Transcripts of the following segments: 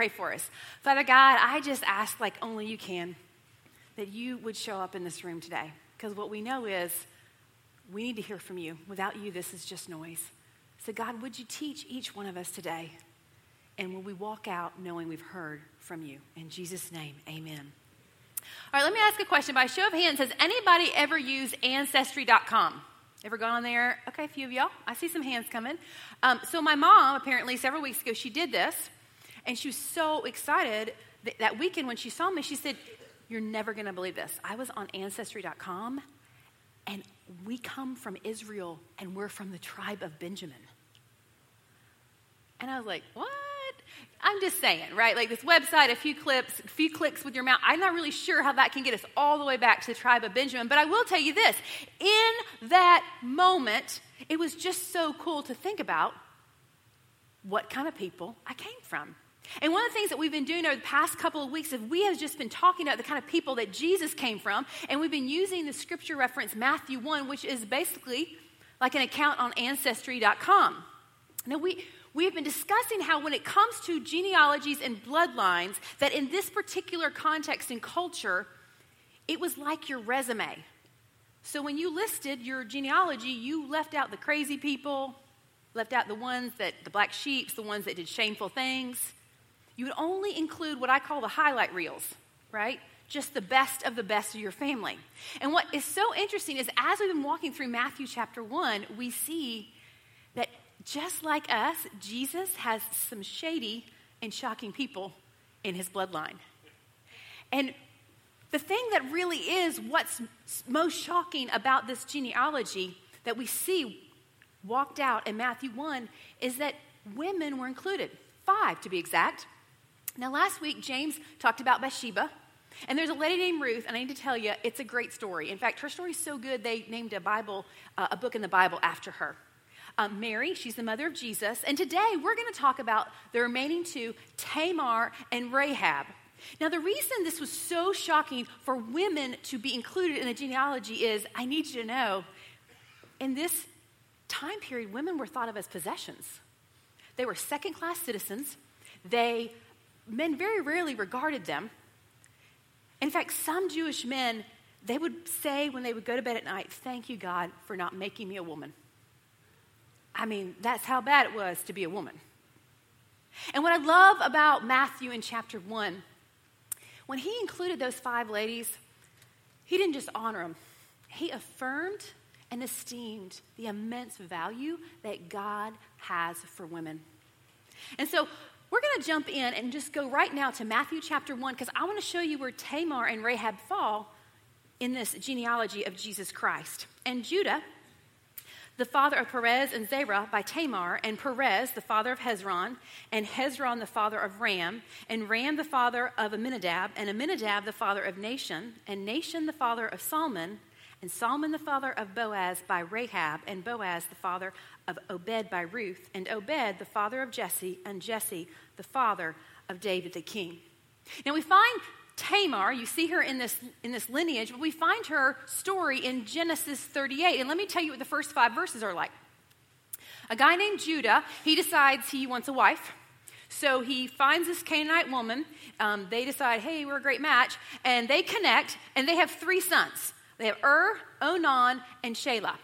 pray for us. Father God, I just ask like only you can that you would show up in this room today. Because what we know is we need to hear from you. Without you, this is just noise. So, God, would you teach each one of us today? And will we walk out knowing we've heard from you? In Jesus' name, amen. All right, let me ask a question. By show of hands, has anybody ever used Ancestry.com? Ever gone on there? Okay, a few of y'all. I see some hands coming. Um, so, my mom, apparently, several weeks ago, she did this, and she was so excited that, that weekend when she saw me, she said, You're never going to believe this. I was on Ancestry.com, and we come from Israel, and we're from the tribe of Benjamin. And I was like, What? I'm just saying, right? Like this website, a few clips, a few clicks with your mouse. I'm not really sure how that can get us all the way back to the tribe of Benjamin, but I will tell you this. In that moment, it was just so cool to think about what kind of people I came from. And one of the things that we've been doing over the past couple of weeks is we have just been talking about the kind of people that Jesus came from, and we've been using the scripture reference Matthew 1, which is basically like an account on ancestry.com. Now, we, we have been discussing how when it comes to genealogies and bloodlines, that in this particular context and culture, it was like your resume. So when you listed your genealogy, you left out the crazy people, left out the ones that, the black sheeps, the ones that did shameful things. You would only include what I call the highlight reels, right? Just the best of the best of your family. And what is so interesting is as we've been walking through Matthew chapter 1, we see that just like us, Jesus has some shady and shocking people in his bloodline. And the thing that really is what's most shocking about this genealogy that we see walked out in Matthew 1 is that women were included, five to be exact. Now, last week, James talked about Bathsheba. And there's a lady named Ruth, and I need to tell you, it's a great story. In fact, her story is so good, they named a Bible, uh, a book in the Bible after her um, Mary. She's the mother of Jesus. And today we're going to talk about the remaining two, Tamar and Rahab. Now, the reason this was so shocking for women to be included in the genealogy is I need you to know in this time period, women were thought of as possessions. They were second class citizens. They, men very rarely regarded them. In fact, some Jewish men, they would say when they would go to bed at night, Thank you, God, for not making me a woman. I mean, that's how bad it was to be a woman. And what I love about Matthew in chapter 1, when he included those five ladies, he didn't just honor them, he affirmed and esteemed the immense value that God has for women. And so we're going to jump in and just go right now to Matthew chapter 1 because I want to show you where Tamar and Rahab fall in this genealogy of Jesus Christ. And Judah the father of Perez and Zerah by Tamar, and Perez, the father of Hezron, and Hezron, the father of Ram, and Ram, the father of Amminadab, and Amminadab, the father of Nahshon, and Nahshon, the father of Solomon, and Solomon, the father of Boaz by Rahab, and Boaz, the father of Obed by Ruth, and Obed, the father of Jesse, and Jesse, the father of David the king. Now we find Tamar, you see her in this, in this lineage, but we find her story in Genesis 38. And let me tell you what the first five verses are like. A guy named Judah, he decides he wants a wife. So he finds this Canaanite woman. Um, they decide, hey, we're a great match. And they connect, and they have three sons. They have Ur, Onan, and Shelah.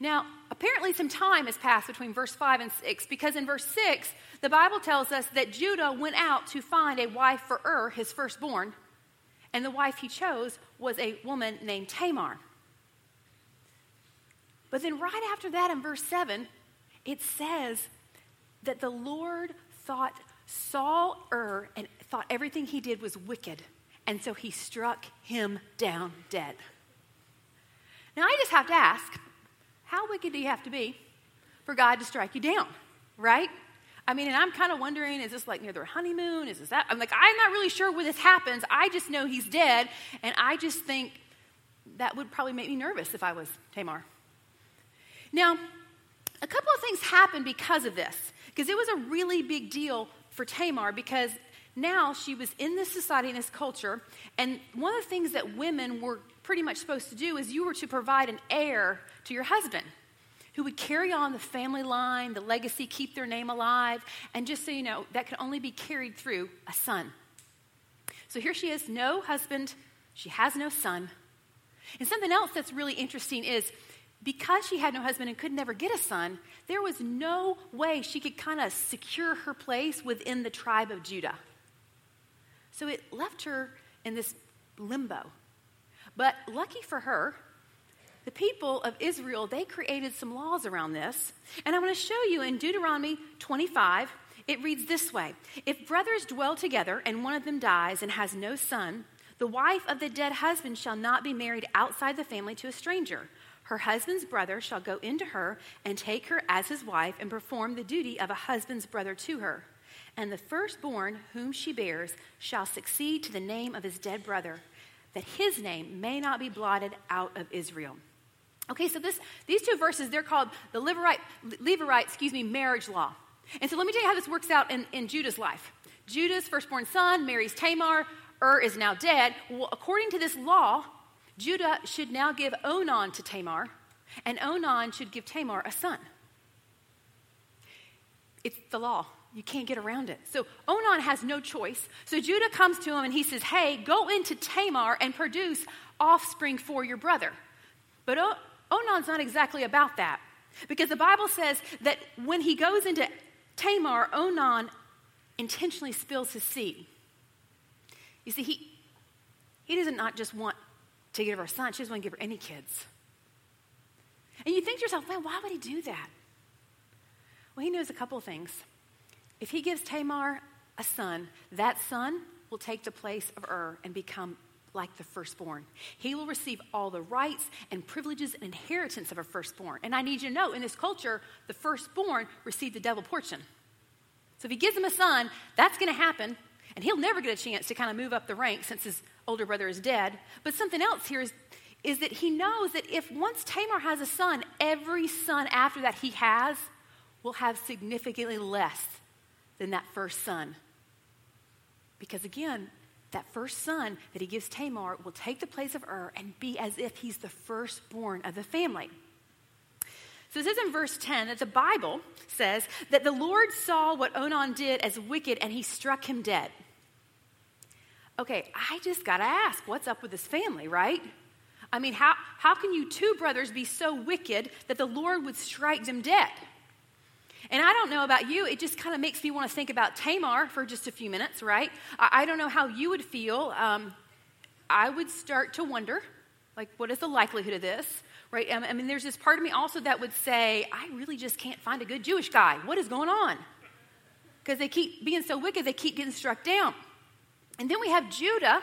Now, apparently, some time has passed between verse 5 and 6 because in verse 6, the Bible tells us that Judah went out to find a wife for Ur, his firstborn, and the wife he chose was a woman named Tamar. But then, right after that, in verse 7, it says that the Lord thought saw Ur and thought everything he did was wicked, and so he struck him down dead. Now, I just have to ask how wicked do you have to be for God to strike you down, right? I mean, and I'm kind of wondering, is this like near their honeymoon? Is this that? I'm like, I'm not really sure where this happens. I just know he's dead, and I just think that would probably make me nervous if I was Tamar. Now, a couple of things happened because of this, because it was a really big deal for Tamar because now she was in this society, in this culture, and one of the things that women were pretty much supposed to do is you were to provide an heir to your husband. who would carry on the family line, the legacy, keep their name alive. And just so you know, that could only be carried through a son. So here she is, no husband, she has no son. And something else that's really interesting is because she had no husband and could never get a son, there was no way she could kind of secure her place within the tribe of Judah. So it left her in this limbo. But lucky for her, the people of Israel, they created some laws around this. And I want to show you in Deuteronomy 25, it reads this way If brothers dwell together and one of them dies and has no son, the wife of the dead husband shall not be married outside the family to a stranger. Her husband's brother shall go into her and take her as his wife and perform the duty of a husband's brother to her. And the firstborn whom she bears shall succeed to the name of his dead brother, that his name may not be blotted out of Israel. Okay, so this, these two verses, they're called the Levirate, Levirate, excuse me, marriage law. And so let me tell you how this works out in, in Judah's life. Judah's firstborn son marries Tamar. Ur is now dead. Well, according to this law, Judah should now give Onan to Tamar, and Onan should give Tamar a son. It's the law. You can't get around it. So Onan has no choice. So Judah comes to him and he says, Hey, go into Tamar and produce offspring for your brother. But Onan's not exactly about that. Because the Bible says that when he goes into Tamar, Onan intentionally spills his seed. You see, he, he doesn't not just want to give her a son, she doesn't want to give her any kids. And you think to yourself, man, why would he do that? Well, he knows a couple of things. If he gives Tamar a son, that son will take the place of Ur and become like the firstborn. He will receive all the rights and privileges and inheritance of a firstborn. And I need you to know in this culture, the firstborn received the double portion. So if he gives him a son, that's going to happen. And he'll never get a chance to kind of move up the ranks since his older brother is dead. But something else here is, is that he knows that if once Tamar has a son, every son after that he has will have significantly less than that first son. Because again, that first son that he gives Tamar will take the place of Ur and be as if he's the firstborn of the family. So it says in verse 10 that the Bible says that the Lord saw what Onan did as wicked and he struck him dead. Okay, I just got to ask, what's up with this family, right? I mean, how, how can you two brothers be so wicked that the Lord would strike them dead? And I don't know about you, it just kind of makes me want to think about Tamar for just a few minutes, right? I, I don't know how you would feel. Um, I would start to wonder, like, what is the likelihood of this? right? I mean, there's this part of me also that would say, I really just can't find a good Jewish guy. What is going on? Because they keep being so wicked, they keep getting struck down. And then we have Judah.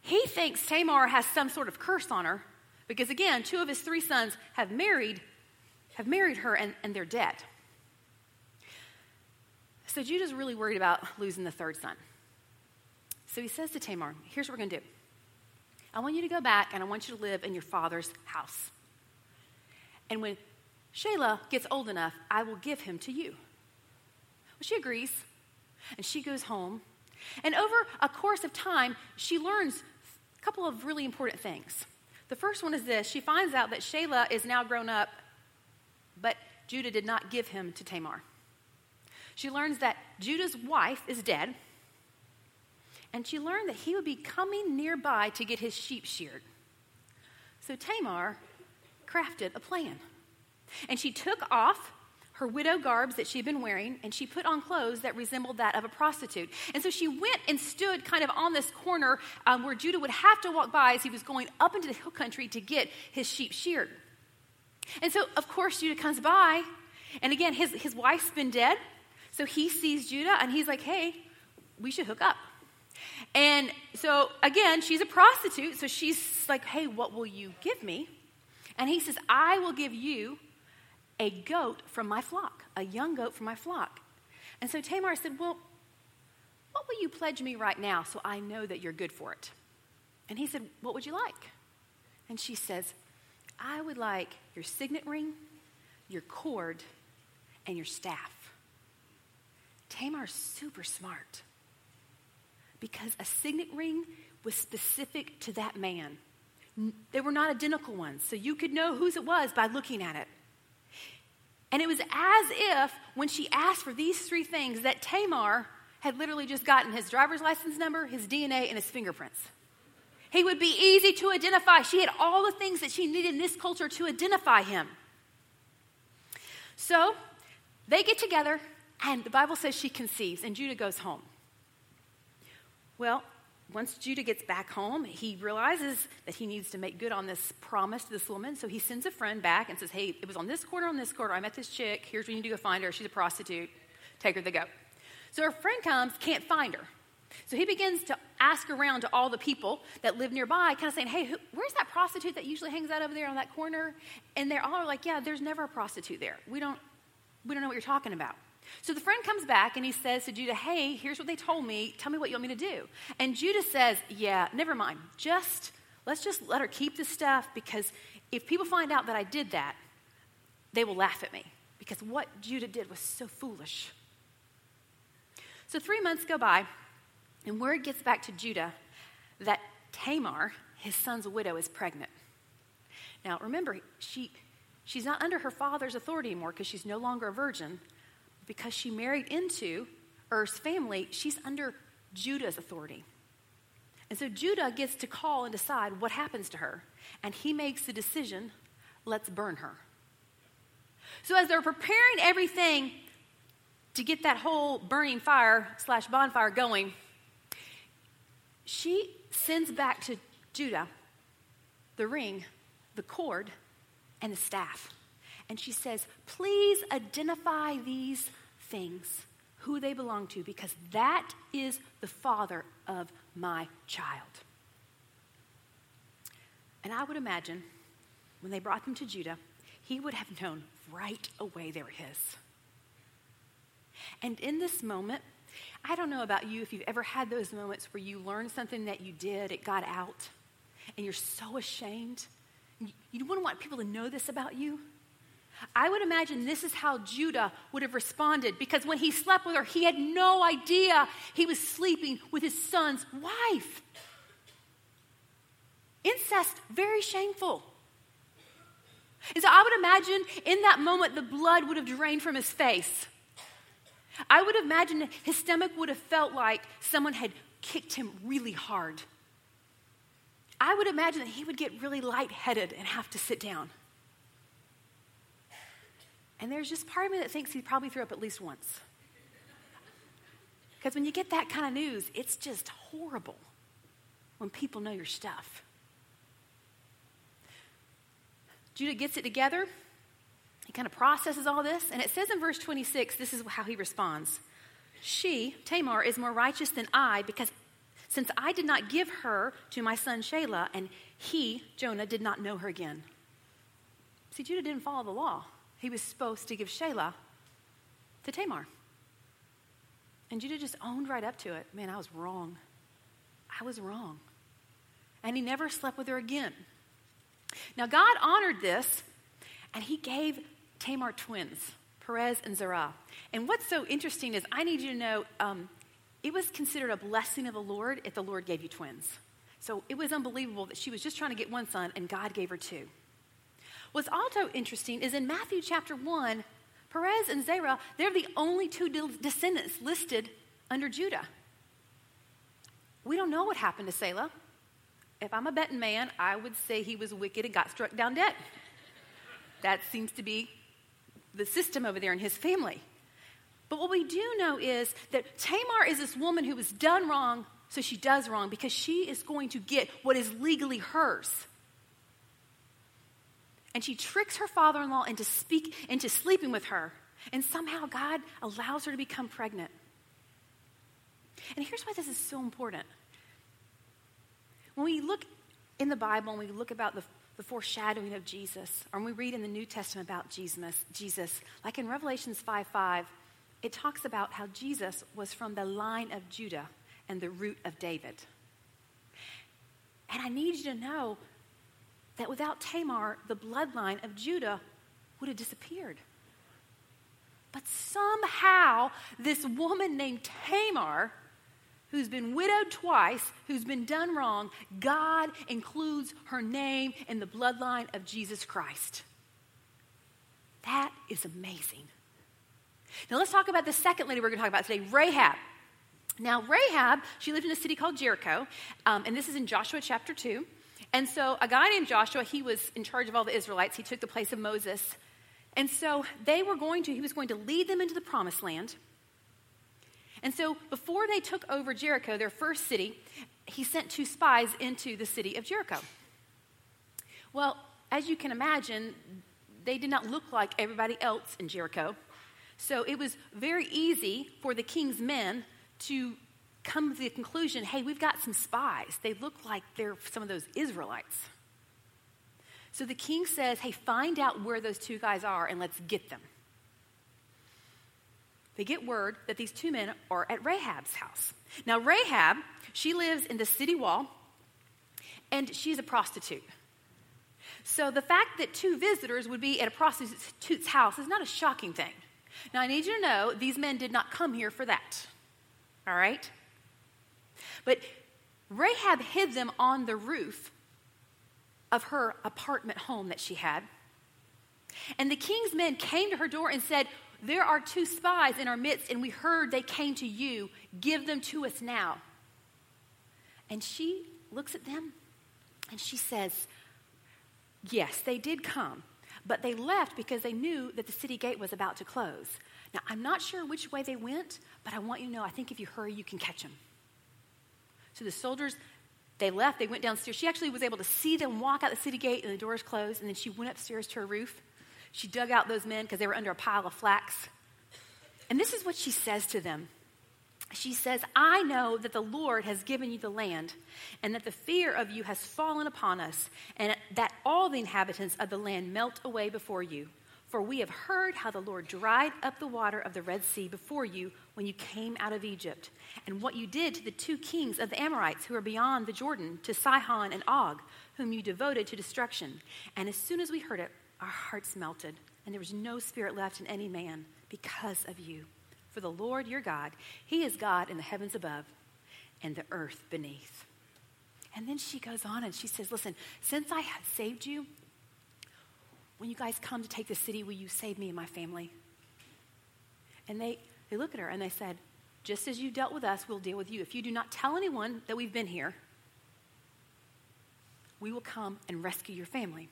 He thinks Tamar has some sort of curse on her because, again, two of his three sons have married, have married her, and, and they're dead. So Judah's really worried about losing the third son. So he says to Tamar, Here's what we're going to do. I want you to go back and I want you to live in your father's house. And when Shelah gets old enough, I will give him to you. Well, she agrees. And she goes home. And over a course of time, she learns a couple of really important things. The first one is this she finds out that Shelah is now grown up, but Judah did not give him to Tamar. She learns that Judah's wife is dead and she learned that he would be coming nearby to get his sheep sheared. So Tamar crafted a plan. And she took off her widow garbs that she'd been wearing and she put on clothes that resembled that of a prostitute. And so she went and stood kind of on this corner um, where Judah would have to walk by as he was going up into the hill country to get his sheep sheared. And so, of course, Judah comes by. And again, his, his wife's been dead. So he sees Judah and he's like, hey, we should hook up. And so, again, she's a prostitute, so she's like, hey, what will you give me? And he says, I will give you a goat from my flock, a young goat from my flock. And so Tamar said, Well, what will you pledge me right now so I know that you're good for it? And he said, What would you like? And she says, I would like your signet ring, your cord, and your staff. Tamar's super smart because a signet ring was specific to that man. They were not identical ones, so you could know whose it was by looking at it. And it was as if, when she asked for these three things, that Tamar had literally just gotten his driver's license number, his DNA, and his fingerprints. He would be easy to identify. She had all the things that she needed in this culture to identify him. So they get together, and the Bible says she conceives, and Judah goes home. Well, once Judah gets back home, he realizes that he needs to make good on this promise to this woman. So he sends a friend back and says, Hey, it was on this corner, on this corner. I met this chick. Here's where you need to go find her. She's a prostitute. Take her to go. So her friend comes, can't find her. So he begins to ask around to all the people that live nearby, kind of saying, Hey, who, where's that prostitute that usually hangs out over there on that corner? And they're all like, Yeah, there's never a prostitute there. We don't, we don't know what you're talking about. So the friend comes back and he says to Judah, Hey, here's what they told me. Tell me what you want me to do. And Judah says, Yeah, never mind. Just, let's just let her keep the stuff because if people find out that I did that, they will laugh at me because what Judah did was so foolish. So three months go by, and word gets back to Judah that Tamar, his son's widow, is pregnant. Now remember, she, she's not under her father's authority anymore because she's no longer a virgin because she married into Er's family, she's under Judah's authority. And so Judah gets to call and decide what happens to her. And he makes the decision let's burn her. So as they're preparing everything to get that whole burning fire slash bonfire going, she sends back to Judah the ring, the cord, and the staff. And she says, Please identify these things, who they belong to, because that is the father of my child. And I would imagine when they brought them to Judah, he would have known right away they were his. And in this moment, I don't know about you if you've ever had those moments where you learned something that you did, it got out, and you're so ashamed. You wouldn't want people to know this about you. I would imagine this is how Judah would have responded because when he slept with her, he had no idea he was sleeping with his son's wife. Incest, very shameful. And so I would imagine in that moment the blood would have drained from his face. I would imagine his stomach would have felt like someone had kicked him really hard. I would imagine that he would get really lightheaded and have to sit down. And there's just part of me that thinks he probably threw up at least once. Because when you get that kind of news, it's just horrible when people know your stuff. Judah gets it together. He kind of processes all this. And it says in verse 26, this is how he responds She, Tamar, is more righteous than I because since I did not give her to my son Shelah, and he, Judah, did not know her again. See, Judah didn't follow the law he was supposed to give Shelah to Tamar. And Judah just owned right up to it. Man, I was wrong. I was wrong. And he never slept with her again. Now, God honored this, and he gave Tamar twins, Perez and Zerah. And what's so interesting is I need you to know um, it was considered a blessing of the Lord if the Lord gave you twins. So it was unbelievable that she was just trying to get one son, and God gave her two. What's also interesting is in Matthew chapter 1, Perez and Zerah, they're the only two descendants listed under Judah. We don't know what happened to Selah. If I'm a betting man, I would say he was wicked and got struck down dead. That seems to be the system over there in his family. But what we do know is that Tamar is this woman who was done wrong, so she does wrong because she is going to get what is legally hers and she tricks her father in law into, speak, into sleeping with her. And somehow God allows her to become pregnant. And here's why this is so important. When we look in the Bible and we look about the, the foreshadowing of Jesus, or when we read in the New Testament about Jesus, Jesus, like in Revelations 5 5, it talks about how Jesus was from the line of Judah and the root of David. And I need you to know that without Tamar, the bloodline of Judah would have disappeared. But somehow, this woman named Tamar, who's been widowed twice, who's been done wrong, God includes her name in the bloodline of Jesus Christ. That is amazing. Now let's talk about the second lady we're going to talk about today, Rahab. Now, Rahab, she lived in a city called Jericho, um, and this is in Joshua chapter 2. And so, a guy named Joshua, he was in charge of all the Israelites. He took the place of Moses. And so, they were going to, he was going to lead them into the promised land. And so, before they took over Jericho, their first city, he sent two spies into the city of Jericho. Well, as you can imagine, they did not look like everybody else in Jericho. So it was very easy for the king's men to come to the conclusion hey, we've got some spies. They look like they're some of those Israelites. So the king says, hey, find out where those two guys are and let's get them. They get word that these two men are at Rahab's house. Now, Rahab, she lives in the city wall and she's a prostitute. So the fact that two visitors would be at a prostitute's house is not a shocking thing. Now, I need you to know these men did not come here for that. All right? But Rahab hid them on the roof of her apartment home that she had. And the king's men came to her door and said, There are two spies in our midst, and we heard they came to you. Give them to us now. And she looks at them and she says, Yes, they did come, but they left because they knew that the city gate was about to close. Now, I'm not sure which way they went, but I want you to know I think if you hurry, you can catch them. So the soldiers, they left, they went downstairs. She actually was able to see them walk out the city gate and the doors closed, and then she went upstairs to her roof. She dug out those men because they were under a pile of flax. And this is what she says to them she says, I know that the Lord has given you the land, and that the fear of you has fallen upon us, and that all the inhabitants of the land melt away before you. For we have heard how the Lord dried up the water of the Red Sea before you when you came out of Egypt, and what you did to the two kings of the Amorites who are beyond the Jordan, to Sihon and Og, whom you devoted to destruction. And as soon as we heard it, our hearts melted, and there was no spirit left in any man because of you. For the Lord your God, He is God in the heavens above and the earth beneath. And then she goes on and she says, Listen, since I have saved you, when you guys come to take the city, will you save me and my family? And they, they look at her and they said, Just as you dealt with us, we'll deal with you. If you do not tell anyone that we've been here, we will come and rescue your family.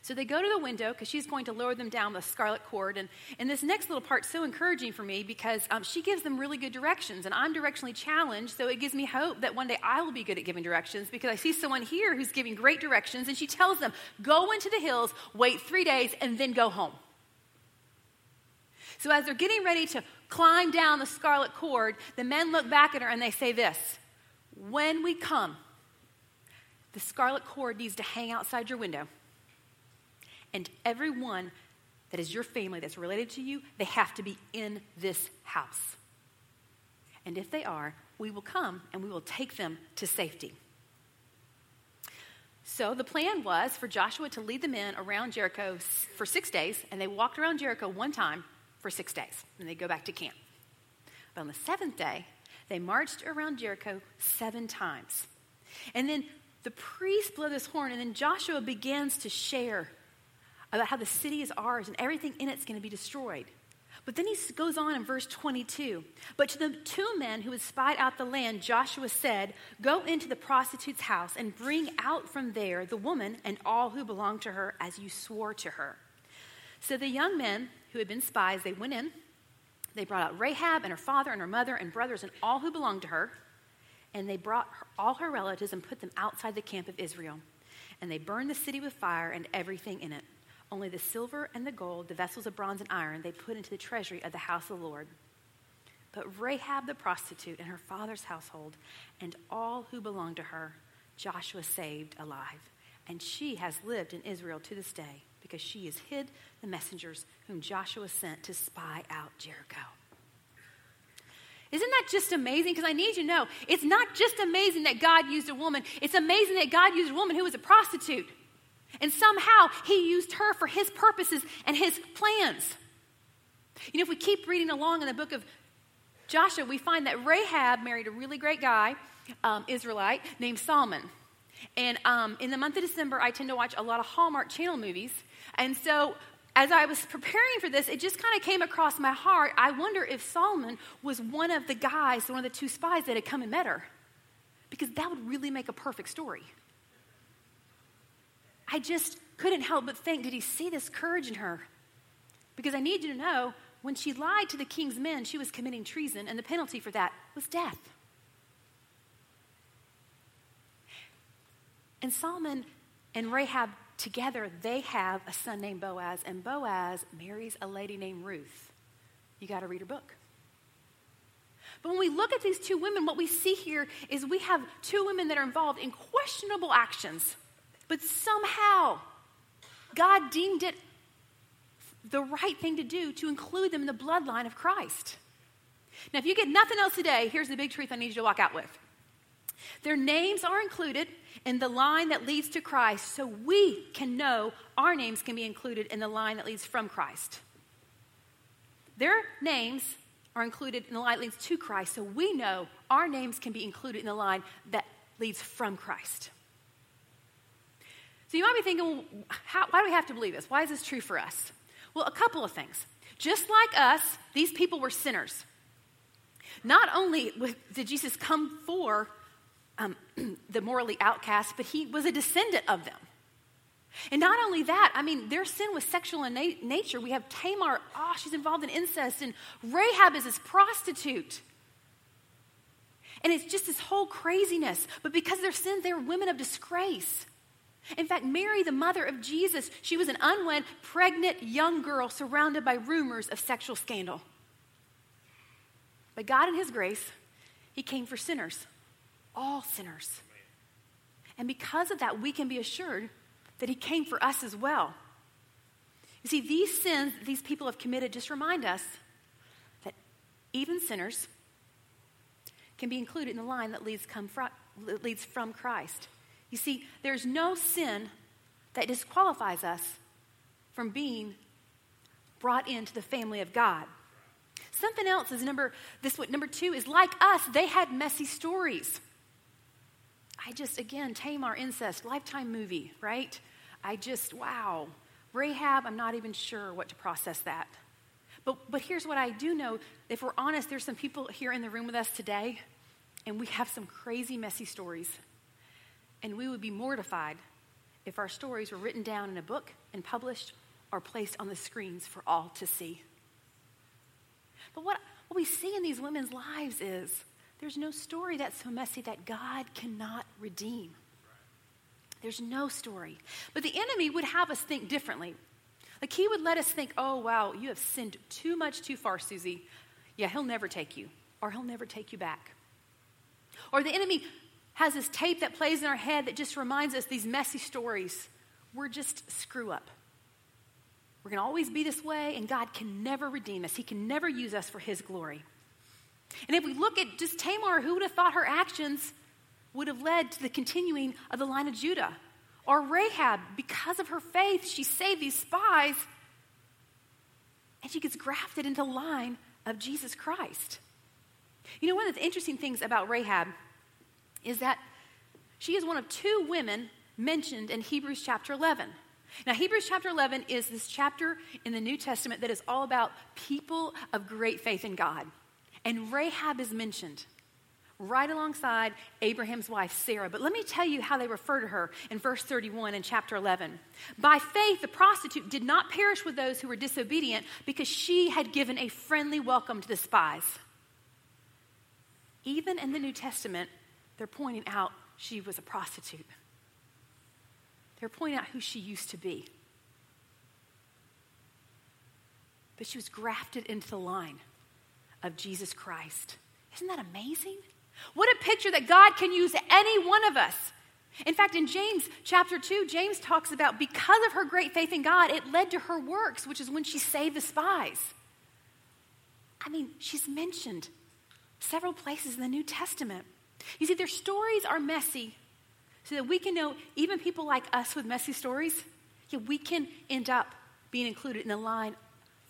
So they go to the window because she's going to lower them down the scarlet cord. And, and this next little part's so encouraging for me because um, she gives them really good directions. And I'm directionally challenged, so it gives me hope that one day I will be good at giving directions because I see someone here who's giving great directions. And she tells them, go into the hills, wait three days, and then go home. So as they're getting ready to climb down the scarlet cord, the men look back at her and they say this When we come, the scarlet cord needs to hang outside your window and everyone that is your family that's related to you, they have to be in this house. And if they are, we will come and we will take them to safety. So the plan was for Joshua to lead the men around Jericho for six days, and they walked around Jericho one time for six days, and they go back to camp. But on the seventh day, they marched around Jericho seven times. And then the priest blew this horn, and then Joshua begins to share about how the city is ours and everything in it is going to be destroyed. But then he goes on in verse 22. But to the two men who had spied out the land, Joshua said, Go into the prostitute's house and bring out from there the woman and all who belong to her as you swore to her. So the young men who had been spies, they went in. They brought out Rahab and her father and her mother and brothers and all who belonged to her. And they brought her, all her relatives and put them outside the camp of Israel. And they burned the city with fire and everything in it. Only the silver and the gold, the vessels of bronze and iron, they put into the treasury of the house of the Lord. But Rahab the prostitute and her father's household and all who belonged to her, Joshua saved alive. And she has lived in Israel to this day because she has hid the messengers whom Joshua sent to spy out Jericho. Isn't that just amazing? Because I need you to know it's not just amazing that God used a woman, it's amazing that God used a woman who was a prostitute. And somehow he used her for his purposes and his plans. You know, if we keep reading along in the book of Joshua, we find that Rahab married a really great guy, um, Israelite, named Solomon. And um, in the month of December, I tend to watch a lot of Hallmark Channel movies. And so as I was preparing for this, it just kind of came across my heart. I wonder if Solomon was one of the guys, one of the two spies that had come and met her. Because that would really make a perfect story. I just couldn't help but think, did he see this courage in her? Because I need you to know, when she lied to the king's men, she was committing treason, and the penalty for that was death. And Solomon and Rahab together, they have a son named Boaz, and Boaz marries a lady named Ruth. You got to read her book. But when we look at these two women, what we see here is we have two women that are involved in questionable actions, but somehow God deemed it the right thing to do to include them in the bloodline of Christ. Now, if you get nothing else today, here's the big truth I need you to walk out with. Their names are included in the line that leads to Christ so we can know our names can be included in the line that leads from Christ. Their names are included in the line that leads to Christ so we know our names can be included in the line that leads from Christ. So you might be thinking, well, how, why do we have to believe this? Why is this true for us? Well, a couple of things. Just like us, these people were sinners. Not only did Jesus come for um, the morally outcast, but he was a descendant of them. And not only that, I mean, their sin was sexual in na- nature. We have Tamar, oh, she's involved in incest, and Rahab is this prostitute. And it's just this whole craziness. But because of their sins, they were women of disgrace. In fact, Mary, the mother of Jesus, she was an unwed, pregnant young girl surrounded by rumors of sexual scandal. But God, in His grace, He came for sinners all sinners. And because of that, we can be assured that He came for us as well. You see, these sins these people have committed just remind us that even sinners can be included in the line that leads, from, leads from Christ. You see, there's no sin that disqualifies us from being brought into the family of God. Something else is number this number two is like us, they had messy stories. I just, again, Tamar incest, lifetime movie, right? I just, wow. Rahab, I'm not even sure what to process that. But, but here's what I do know. If we're honest, there's some people here in the room with us today, and we have some crazy, messy stories. And we would be mortified if our stories were written down in a book and published or placed on the screens for all to see. But what, what we see in these women's lives is there's no story that's so messy that God cannot redeem. There's no story. But the enemy would have us think differently. Like he would let us think, oh, wow, you have sinned too much too far, Suzy. Yeah, he'll never take you, or he'll never take you back. Or the enemy has this tape that plays in our head that just reminds us these messy stories. We're just screw up. We're going to always be this way, and God can never redeem us. He can never use us for His glory. And if we look at just Tamar, who would have thought her actions would have led to the continuing of the line of Judah? Or Rahab, because of her faith, she saved these spies and she gets grafted into the line of Jesus Christ. You know, one of the interesting things about Rahab is that she is one of two women mentioned in Hebrews chapter 11. Now, Hebrews chapter 11 is this chapter in the New Testament that is all about people of great faith in God. And Rahab is mentioned right alongside Abraham's wife, Sarah. But let me tell you how they refer to her in verse 31 in chapter 11. By faith, the prostitute did not perish with those who were disobedient because she had given a friendly welcome to the spies. Even in the New Testament, they're pointing out she was a prostitute. They're pointing out who she used to be. But she was grafted into the line of Jesus Christ. Isn't that amazing? What a picture that God can use any one of us. In fact, in James chapter 2, James talks about because of her great faith in God, it led to her works, which is when she saved the spies. I mean, she's mentioned several places in the New Testament. You see, their stories are messy so that we can know, even people like us with messy stories, yeah, we can end up being included in the line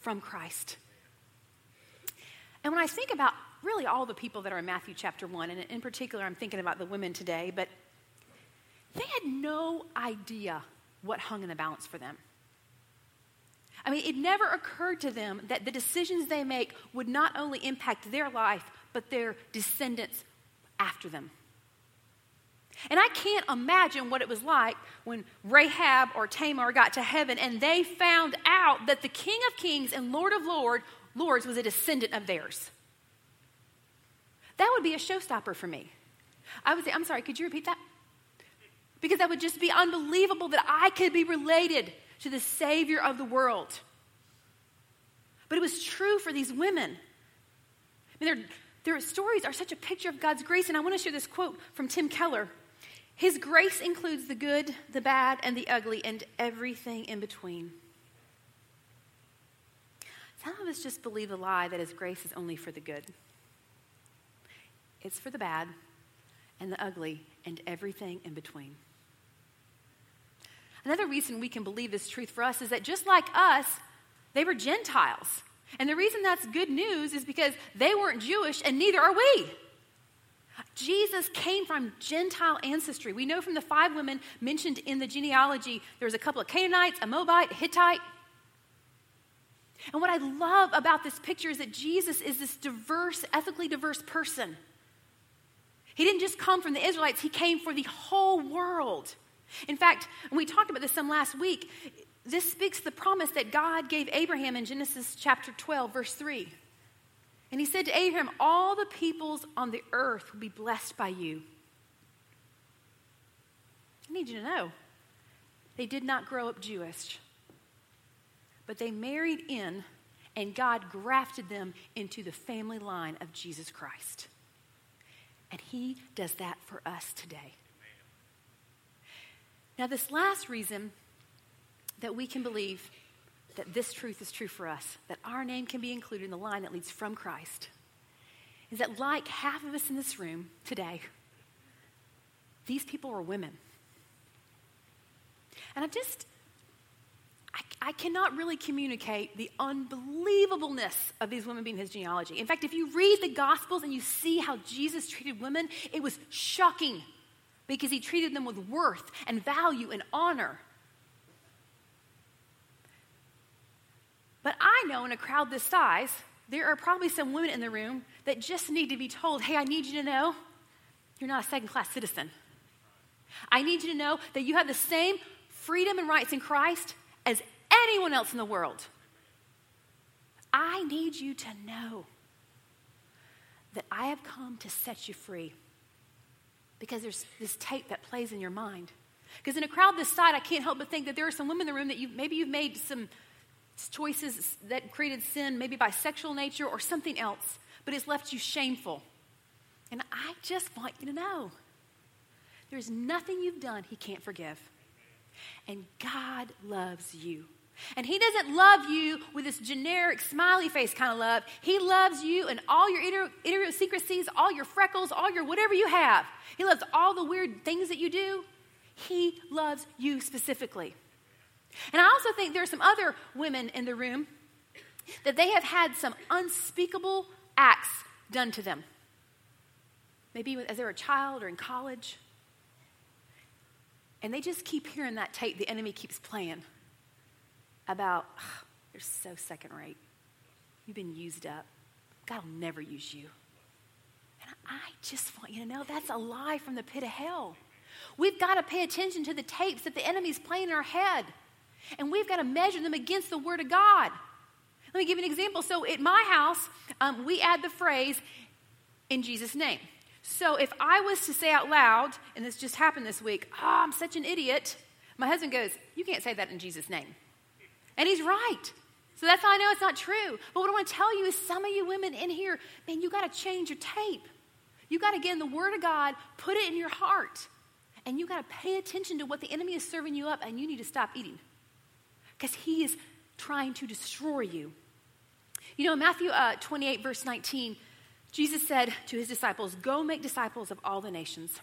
from Christ. And when I think about really all the people that are in Matthew chapter 1, and in particular, I'm thinking about the women today, but they had no idea what hung in the balance for them. I mean, it never occurred to them that the decisions they make would not only impact their life, but their descendants after them. And I can't imagine what it was like when Rahab or Tamar got to heaven and they found out that the King of Kings and Lord of Lord, Lords was a descendant of theirs. That would be a showstopper for me. I would say, I'm sorry, could you repeat that? Because that would just be unbelievable that I could be related to the Savior of the world. But it was true for these women. I mean, their, their stories are such a picture of God's grace. And I want to share this quote from Tim Keller. His grace includes the good, the bad, and the ugly, and everything in between. Some of us just believe the lie that His grace is only for the good. It's for the bad and the ugly and everything in between. Another reason we can believe this truth for us is that just like us, they were Gentiles. And the reason that's good news is because they weren't Jewish and neither are we. Jesus came from Gentile ancestry. We know from the five women mentioned in the genealogy, there was a couple of Canaanites, a Moabite, a Hittite. And what I love about this picture is that Jesus is this diverse, ethically diverse person. He didn't just come from the Israelites, he came for the whole world. In fact, when we talked about this some last week, this speaks the promise that God gave Abraham in Genesis chapter 12, verse 3. And he said to Abraham, All the peoples on the earth will be blessed by you. I need you to know they did not grow up Jewish, but they married in, and God grafted them into the family line of Jesus Christ. And he does that for us today. Now, this last reason that we can believe that this truth is true for us, that our name can be included in the line that leads from Christ, is that like half of us in this room today, these people were women. And I just, I, I, cannot really communicate the unbelievableness of these women being his genealogy. In fact, if you read the Gospels and you see how Jesus treated women, it was shocking because he treated them with worth and value and honor. But I know in a crowd this size, there are probably some women in the room that just need to be told, hey, I need you to know you're not a second class citizen. I need you to know that you have the same freedom and rights in Christ as anyone else in the world. I need you to know that I have come to set you free because there's this tape that plays in your mind. Because in a crowd this size, I can't help but think that there are some women in the room that you maybe you've made some choices that created sin, maybe by sexual nature or something else, but it's left you shameful. And I just want you to know there's nothing you've done he can't forgive. And God loves you. And He doesn't love you with this generic smiley face kind of love. He loves you and all your idiosyncrasies, all your freckles, all your whatever you have. He loves all the weird things that you do. He loves you specifically. And I also think there are some other women in the room that they have had some unspeakable acts done to them. Maybe as they were a child or in college. And they just keep hearing that tape the enemy keeps playing about, oh, you're so second rate. You've been used up. God will never use you. And I just want you to know that's a lie from the pit of hell. We've got to pay attention to the tapes that the enemy's playing in our head. And we've got to measure them against the Word of God. Let me give you an example. So at my house, um, we add the phrase, in Jesus' name. So if I was to say out loud, and this just happened this week, oh, I'm such an idiot, my husband goes, You can't say that in Jesus' name. And he's right. So that's how I know it's not true. But what I want to tell you is some of you women in here, man, you got to change your tape. You got to get in the Word of God, put it in your heart, and you got to pay attention to what the enemy is serving you up, and you need to stop eating because he is trying to destroy you. You know, in Matthew uh, 28, verse 19, Jesus said to his disciples, Go make disciples of all the nations.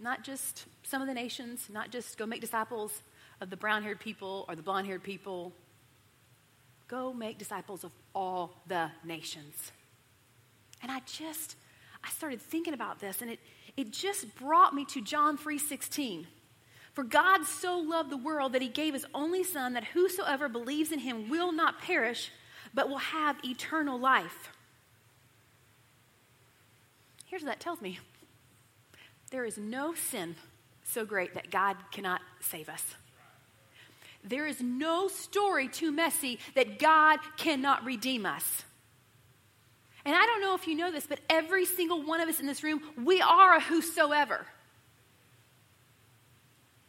Not just some of the nations, not just go make disciples of the brown haired people or the blonde haired people. Go make disciples of all the nations. And I just, I started thinking about this, and it, it just brought me to John 3 16. For God so loved the world that he gave his only Son, that whosoever believes in him will not perish, but will have eternal life. Here's what that tells me there is no sin so great that God cannot save us. There is no story too messy that God cannot redeem us. And I don't know if you know this, but every single one of us in this room, we are a whosoever.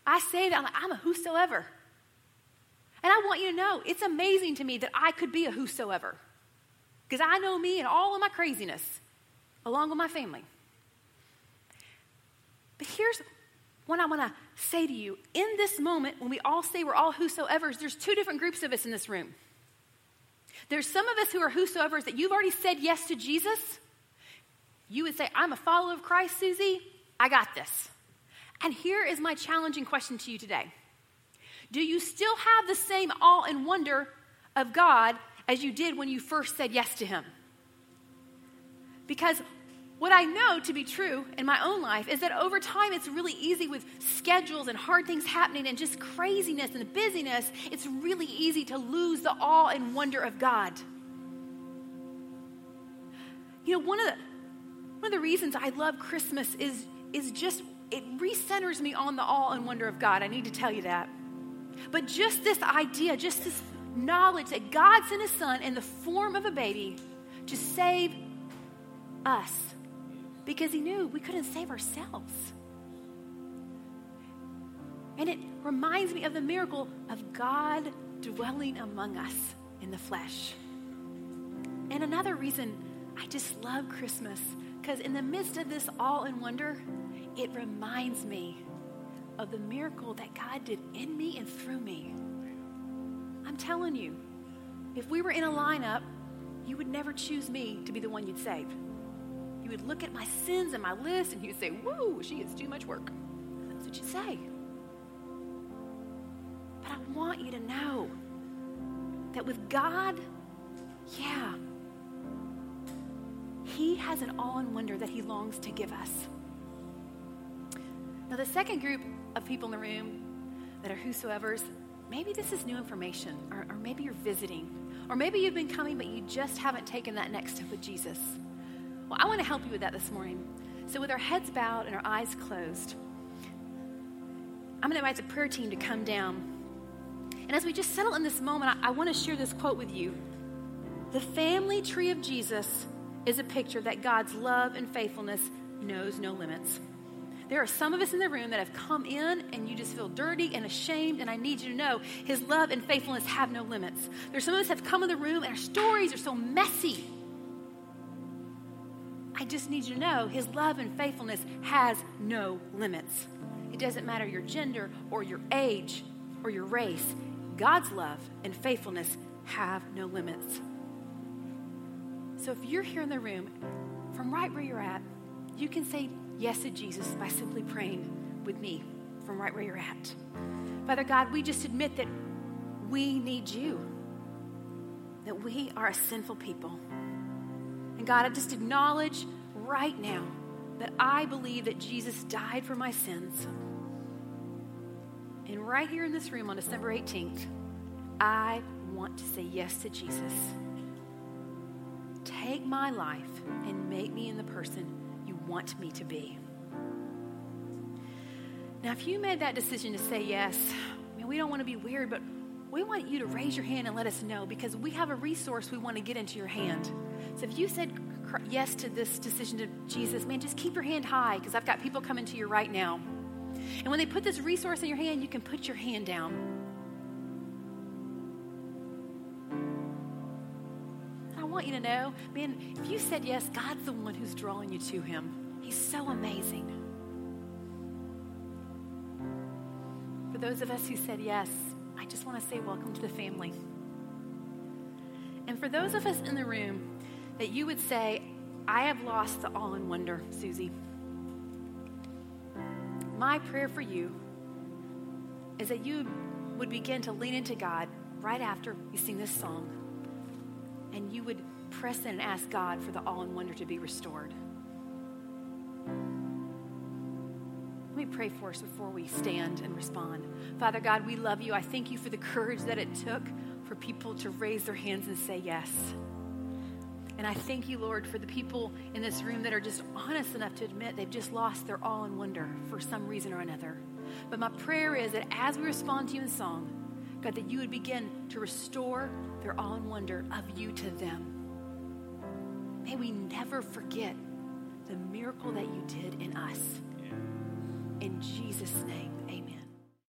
I say that, I'm, a whosoever. And I want you to know, it's amazing to me that I could be a whosoever. Because I know me and all of my craziness, along with my family. But here's what I want to say to you. In this moment, when we all say we're all whosoever's, there's two different groups of us in this room. There's some of us who are whosoever's that you've already said yes to Jesus. You would say, I'm a follower of Christ, Suzy. I got this. And here is my challenging question to you today Do you still have the same awe and wonder of God as you did when you first said yes to Him? Because what I know to be true in my own life is that over time it's really easy with schedules and hard things happening and just craziness and busyness, it's really easy to lose the awe and wonder of God. You know, one of the one of the reasons I love Christmas is is just it recenters me on the awe and wonder of God. I need to tell you that. But just this idea, just this knowledge that God sent his son in the form of a baby to save us because he knew we couldn't save ourselves. And it reminds me of the miracle of God dwelling among us in the flesh. And another reason I just love Christmas, because in the midst of this all and wonder, it reminds me of the miracle that God did in me and through me. I'm telling you, if we were in a lineup, you would never choose me to be the one you'd save you would look at my sins and my list and you'd say, Woo, she is too much work. That's what you'd say. But I want you to know that with God, yeah, He has an awe and wonder that He longs to give us. Now, the second group of people in the room that are whosoever's, maybe this is new information, or, or maybe you're visiting, or maybe you've been coming, but you just haven't taken that next step with Jesus. Well, I want to help you with that this morning. So, with our heads bowed and our eyes closed, I'm going to invite the prayer team to come down. And as we just settle in this moment, I, I want to share this quote with you. The family tree of Jesus is a picture that God's love and faithfulness knows no limits. There are some of us in the room that have come in and you just feel dirty and ashamed, and I need you to know His love and faithfulness have no limits. There's some of us have come in the room and our stories are so messy I just need you to know his love and faithfulness has no limits. It doesn't matter your gender or your age or your race. God's love and faithfulness have no limits. So if you're here in the room, from right where you're at, you can say yes to Jesus by simply praying with me from right where you're at. Father God, we just admit that we need you, that we are a sinful people. And God, I just acknowledge right now that I believe that Jesus died for my sins. And right here in this room on December 18th, I want to say yes to Jesus. Take my life and make me in the person want me to be. Now, if you made that decision to say yes, I mean, we don't want to be weird, but we want you to raise your hand and let us know because we have a resource we want to get into your hand. So if you said yes to this decision to Jesus, man, just keep your hand high because I've got people coming to you right now. And when they put this resource in your hand, you can put your hand down. Want you to know, man, if you said yes, God's the one who's drawing you to Him. He's so amazing. For those of us who said yes, I just want to say welcome to the family. And for those of us in the room that you would say, I have lost the awe and wonder, Suzy. My prayer for you is that you would begin to lean into God right after you sing this song, and you would press in and ask God for the awe and wonder to be restored. Let me pray for us before we stand and respond. Father God, we love you. I thank you for the courage that it took for people to raise their hands and say yes. And I thank you, Lord, for the people in this room that are just honest enough to admit they've just lost their all in wonder for some reason or another. But my prayer is that as we respond to you in song, God, that you would begin to restore their awe and wonder of you to them. May we never forget the miracle that you did in us. In Jesus' name, amen.